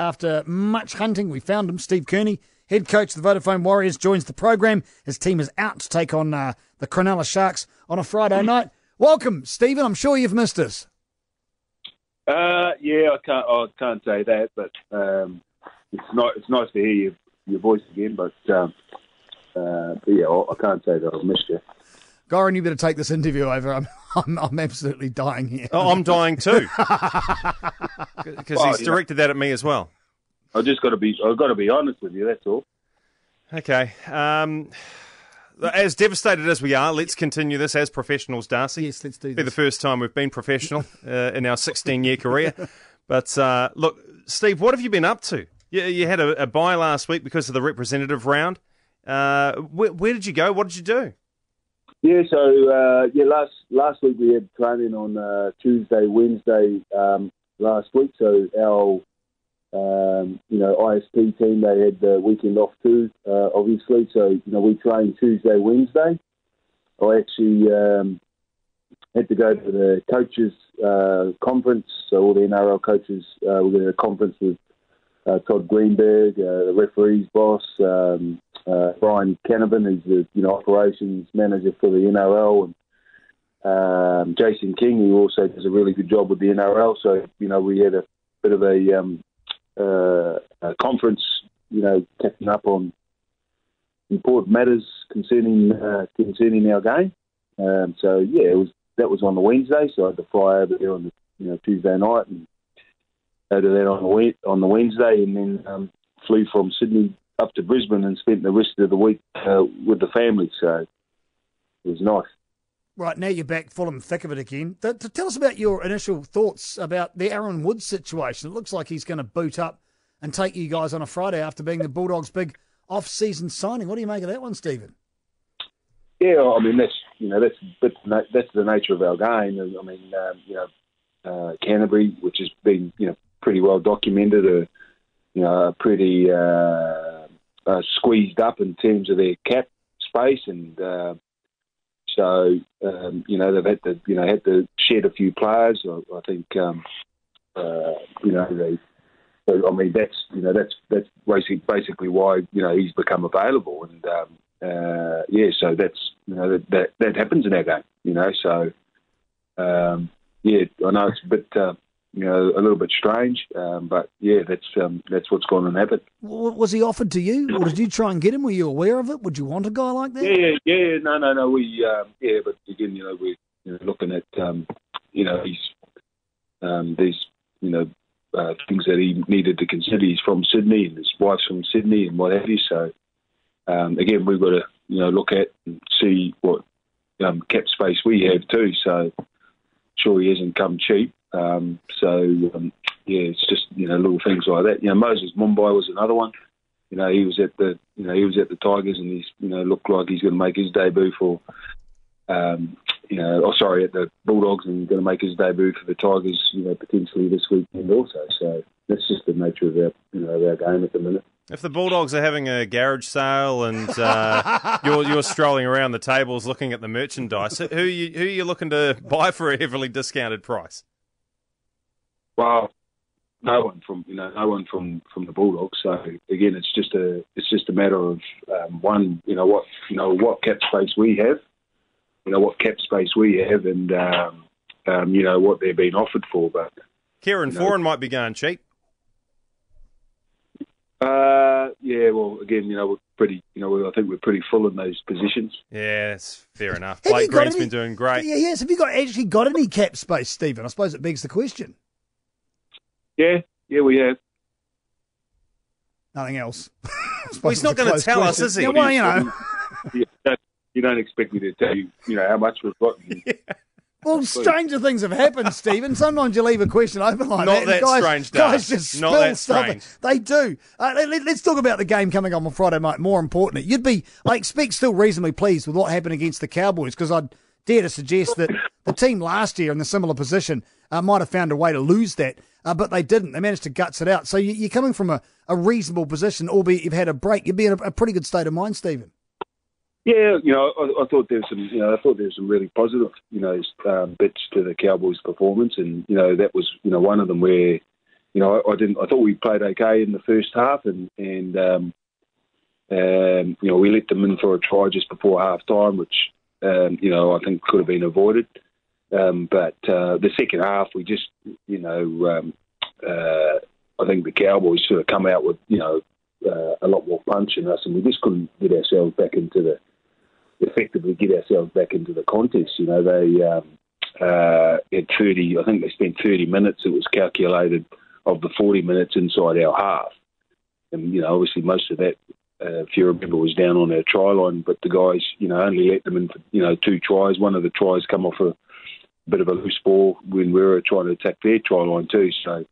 after much hunting, we found him. Steve Kearney, head coach of the Vodafone Warriors, joins the program. His team is out to take on uh, the Cronulla Sharks on a Friday night. Welcome, Stephen. I'm sure you've missed us. Uh, yeah, I can't. I can't say that, but um, it's not. It's nice to hear your, your voice again. But, um, uh, but yeah, I can't say that I've missed you. Goran, you better take this interview over. I'm, I'm, I'm absolutely dying here. Oh, I'm dying too. Because Well, he's yeah. directed that at me as well. I just got to be. I've got to be honest with you. That's all. Okay. Um, as devastated as we are, let's continue this as professionals, Darcy. Yes, let's do Be the first time we've been professional uh, in our 16 year career. But uh, look, Steve, what have you been up to? You, you had a, a bye last week because of the representative round. Uh, where, where did you go? What did you do? Yeah. So uh, yeah, last last week we had training on uh, Tuesday, Wednesday um, last week. So our um, you know ISP team they had the weekend off too, uh, obviously. So you know we trained Tuesday, Wednesday. I actually um, had to go to the coaches uh, conference. So all the NRL coaches uh, were at a conference with uh, Todd Greenberg, uh, the referees boss, um, uh, Brian Canavan, who's the you know operations manager for the NRL, and um, Jason King, who also does a really good job with the NRL. So you know we had a bit of a, um, uh, a conference, you know, catching up on important matters concerning uh, concerning our game. Um, so yeah, it was that was on the Wednesday, so I had to fly over there on the you know Tuesday night and go to that on the on the Wednesday, and then um, flew from Sydney up to Brisbane and spent the rest of the week uh, with the family. So it was nice. Right, now you're back full and thick of it again. To tell us about your initial thoughts about the Aaron Woods situation. It looks like he's going to boot up and take you guys on a Friday after being the Bulldogs' big off-season signing. What do you make of that one, Stephen? Yeah, I mean that's you know that's that's that's the nature of our game. I mean, um, you know, uh, Canterbury, which has been you know pretty well documented, are you know pretty uh, uh, squeezed up in terms of their cap space, and uh, so um, you know they've had to you know had to shed a few players. I, I think um, uh, you know they. I mean that's you know that's that's basically basically why you know he's become available and um, uh, yeah so that's you know that, that that happens in our game you know so um, yeah I know it's a bit uh, you know a little bit strange um, but yeah that's um, that's what's gone and happened was he offered to you, or did you try and get him? Were you aware of it? Would you want a guy like that? Yeah, yeah, no, no, no. We, um, yeah, but again, you know, we're you know, looking at, um, you know, he's um, these, you know, uh, things that he needed to consider. He's from Sydney, and his wife's from Sydney, and what have you. So, um, again, we've got to, you know, look at and see what um, cap space we have too. So, sure, he hasn't come cheap. Um, so, um, yeah, it's just you know little things like that. You know, Moses Mbye was another one you know, he was at the, you know, he was at the Tigers, and he's, you know, looked like he's going to make his debut for, um, you know, oh sorry, at the Bulldogs, and going to make his debut for the Tigers, you know, potentially this weekend also. So that's just the nature of our, you know, our game at the minute. If the Bulldogs are having a garage sale and uh, you're you're strolling around the tables looking at the merchandise, who are you, who are you looking to buy for a heavily discounted price? Well, no one from, you know, no one from from the Bulldogs. So again, it's just a, it's just a matter of um, one, you know, what, you know, what cap space we have, you know, what cap space we have, and um, um, you know what they're being offered for, but. Kieran No. Foran might be going cheap. Uh, yeah, well, again, you know, we're pretty, you know, I think we're pretty full in those positions. Yeah, that's fair enough. You Blake got Green's any- been doing great. Yeah, yes. Have you got actually got any cap space, Stephen? I suppose it begs the question. Yeah, yeah, we have. Nothing else. Well, he's it's not gonna close tell us, is he? Yeah, well, you know. you, don't, you don't expect me to tell you, you know, how much we've got. Well, stranger things have happened, Stephen. Sometimes you leave a question open like Not that. and that guys, strange, Guys Dave. just Not spill that stuff. strange. They do. Uh, let, us talk about the game coming up on Friday night. More importantly, you'd be, I expect, still reasonably pleased with what happened against the Cowboys because I'd dare to suggest that the team last year in the similar position uh, might have found a way to lose that, uh, but they didn't. They managed to guts it out. So you, you're coming from a, a reasonable position, albeit you've had a break. You'd be in a, a pretty good state of mind, Stephen. Yeah, you know, I, I thought there was some, you know, I thought there was some really positive, you know, um, bits to the Cowboys' performance, and you know, that was, you know, one of them where, you know, I, I, didn't. I thought we played okay in the first half, and and um, um, you know we let them in for a try just before half time, which um, you know I think could have been avoided. Um, but uh, the second half, we just you know um, uh, I think the Cowboys sort of come out with you know uh, a lot more punch in us, and we just couldn't get ourselves back into the effectively get ourselves back into the contest. You know, they um, uh, had 30, I think they spent 30 minutes, it was calculated, of the 40 minutes inside our half. And, you know, obviously most of that, uh, if you remember, was down on our try line, but the guys, you know, only let them in for, you know, two tries. One of the tries come off a bit of a loose ball when we were trying to attack their try line too. So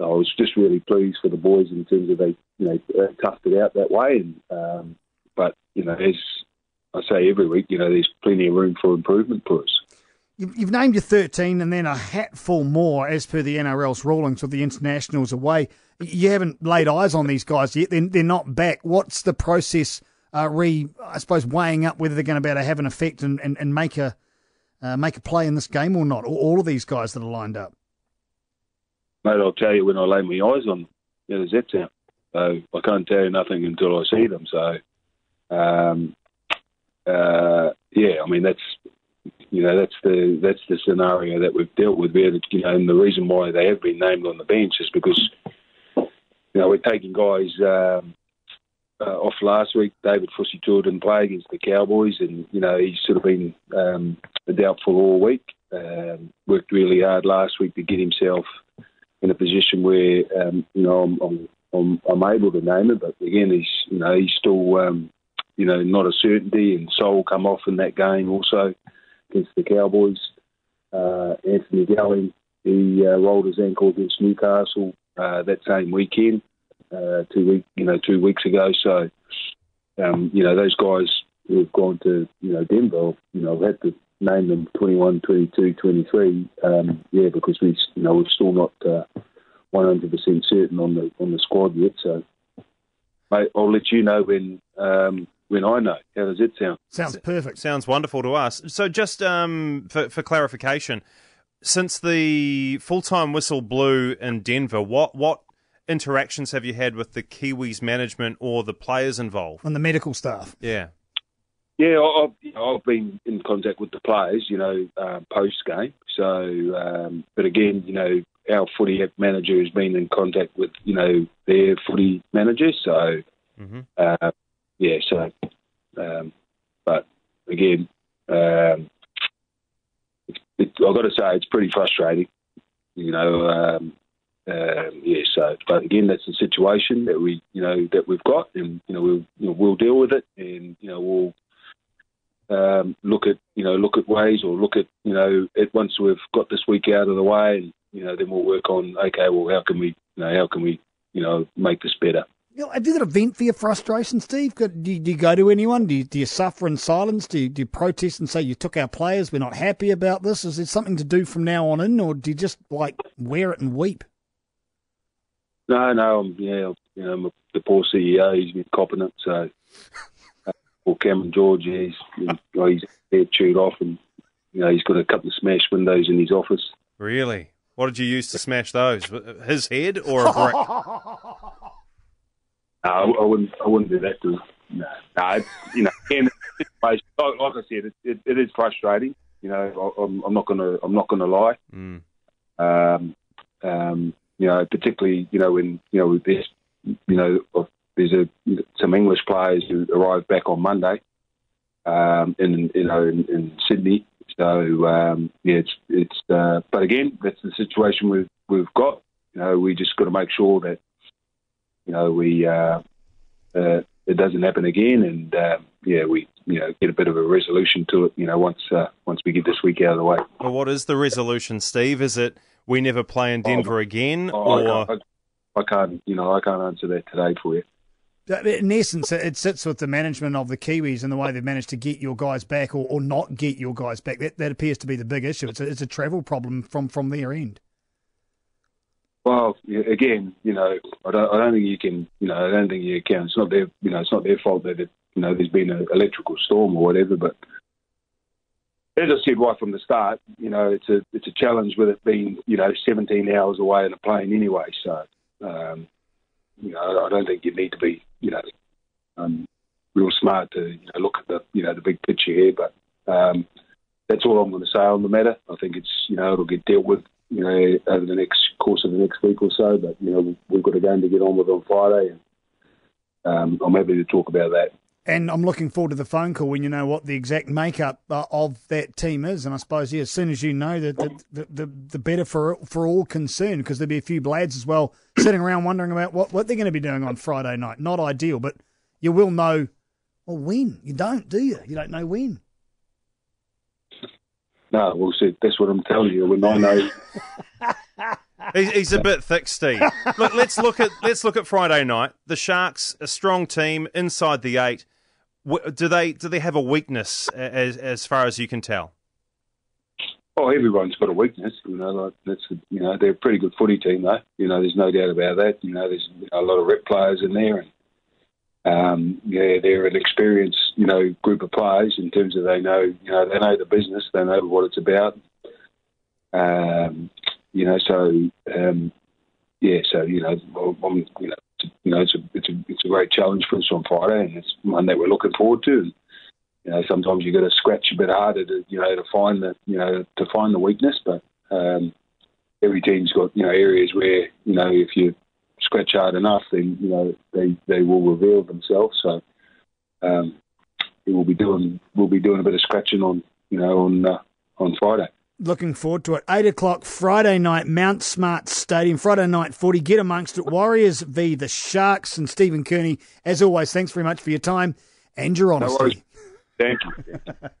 I was just really pleased for the boys in terms of they, you know, toughed it out that way. And um, but you know, as I say every week, you know, there's plenty of room for improvement for us. You've named your 13 and then a hatful more as per the NRL's rulings with the internationals away. You haven't laid eyes on these guys yet. They're, they're not back. What's the process, uh, re, I suppose, weighing up whether they're going to be able to have an effect and, and, and make a uh, make a play in this game or not? All of these guys that are lined up. Mate, I'll tell you when I lay my eyes on them. Yeah, there's that. So I can't tell you nothing until I see them. So, um, uh, yeah, I mean that's you know that's the that's the scenario that we've dealt with there. You know, and the reason why they have been named on the bench is because you know we're taking guys um, uh, off last week. David Fusitu'a didn't play against the Cowboys, and you know he's sort of been um, doubtful all week. Um, worked really hard last week to get himself in a position where um, you know I'm, I'm, I'm, I'm able to name it, but again he's you know he's still um, you know, not a certainty. And Sol come off in that game also against the Cowboys. Uh, Anthony Gelling, he uh, rolled his ankle against Newcastle uh, that same weekend, uh, two week, you know, two weeks ago. So, um, you know, those guys who have gone to, you know, Denver, you know, had to name them 21, 22, 23. Um, yeah, because we, you know, we're still not 100% uh, certain on the on the squad yet. So, mate, I'll let you know when um, when I know. How does it sound? Sounds perfect. Sounds wonderful to us. So, just um, for, for clarification, since the full time whistle blew in Denver, what what interactions have you had with the Kiwis management or the players involved? And the medical staff. Yeah. Yeah, I've, I've been in contact with the players, you know, uh, post game. So, um, but again, you know, our footy manager has been in contact with, you know, their footy manager. So, mm-hmm. uh, yeah, so, um, but again, um, it, it, I've got to say it's pretty frustrating, you know. Um, um, yeah, so, but again, that's the situation that we, you know, that we've got, and you know, we'll, you know, we'll deal with it, and you know, we'll um, look at, you know, look at ways, or look at, you know, it once we've got this week out of the way, and you know, then we'll work on, okay, well, how can we, you know, how can we, you know, make this better. You know, did it a vent for your frustration, Steve? Do you, do you go to anyone? Do you, do you suffer in silence? Do you, do you protest and say you took our players? We're not happy about this. Is there something to do from now on in, or do you just like wear it and weep? No, no, I'm, yeah, you know, the poor CEO, he's been copping it. So, uh, or Cameron George, yeah, he's, you know, he's head chewed off, and you know, he's got a couple of smashed windows in his office. Really? What did you use to smash those? His head or a brick? No, I, I wouldn't. I wouldn't do that to. No, no it's, you know, again, like, like I said, it, it, it is frustrating. You know, I, I'm, I'm not gonna. I'm not gonna lie. Mm. Um, um, you know, particularly, you know, when you know there's, you know, there's a some English players who arrived back on Monday, um, in you know in, in Sydney. So um, yeah, it's it's. Uh, but again, that's the situation we've we've got. You know, we just got to make sure that you know, we uh, uh, it doesn't happen again, and uh, yeah, we you know get a bit of a resolution to it. You know, once uh, once we get this week out of the way. Well, what is the resolution, Steve? Is it we never play in oh, Denver oh, again, oh, or I can't, I, I can't, you know, I can't answer that today for you. Uh, in essence, it sits with the management of the Kiwis and the way they've managed to get your guys back or, or not get your guys back. That, that appears to be the big issue. It's a, it's a travel problem from, from their end. Well, again, you know, I don't, I don't think you can, you know, I don't think you can. It's not their, you know, it's not their fault that it, you know there's been an electrical storm or whatever. But as I said right from the start, you know, it's a it's a challenge with it being you know 17 hours away in a plane anyway. So, um, you know, I don't think you need to be you know um, real smart to you know, look at the you know the big picture here. But um, that's all I'm going to say on the matter. I think it's you know it'll get dealt with you know over the next course of the next week or so. But you know we've got a game to get on with on Friday, and um, I'm happy to talk about that and I'm looking forward to the phone call when you know what the exact makeup uh, of that team is. And I suppose, yeah, as soon as you know, the, the, the, the better for for all concerned, because there'll be a few blades as well sitting around wondering about what, what they're going to be doing on Friday night. Not ideal, but you will know, well, when. You don't, do you? You don't know when. No, well, see, that's what I'm telling you. When I know. He's, a bit thick, Steve. Look, let's look at let's look at Friday night. The Sharks, a strong team inside the eight. Do they do they have a weakness as as far as you can tell? Oh, everyone's got a weakness. You know, like that's you know they're a pretty good footy team though. You know, there's no doubt about that. You know, there's a lot of rep players in there, and um, yeah, they're an experienced you know group of players in terms of they know you know they know the business, they know what it's about. Um, you know, so um, yeah, so you know, I'm, you know, you know, it's a it's a it's a great challenge for us on Friday, and it's one that we're looking forward to. And, you know, sometimes you got to scratch a bit harder to you know to find the you know to find the weakness, but um, every team's got you know areas where you know if you scratch hard enough, then you know they they will reveal themselves. So um, we'll be doing we'll be doing a bit of scratching on you know on uh, on Friday looking forward to it. Eight o'clock Friday night, Mount Smart Stadium. Friday night footy. Get amongst it. Warriors v the Sharks and Stephen Kearney. As always, thanks very much for your time and your honesty. No Thank you.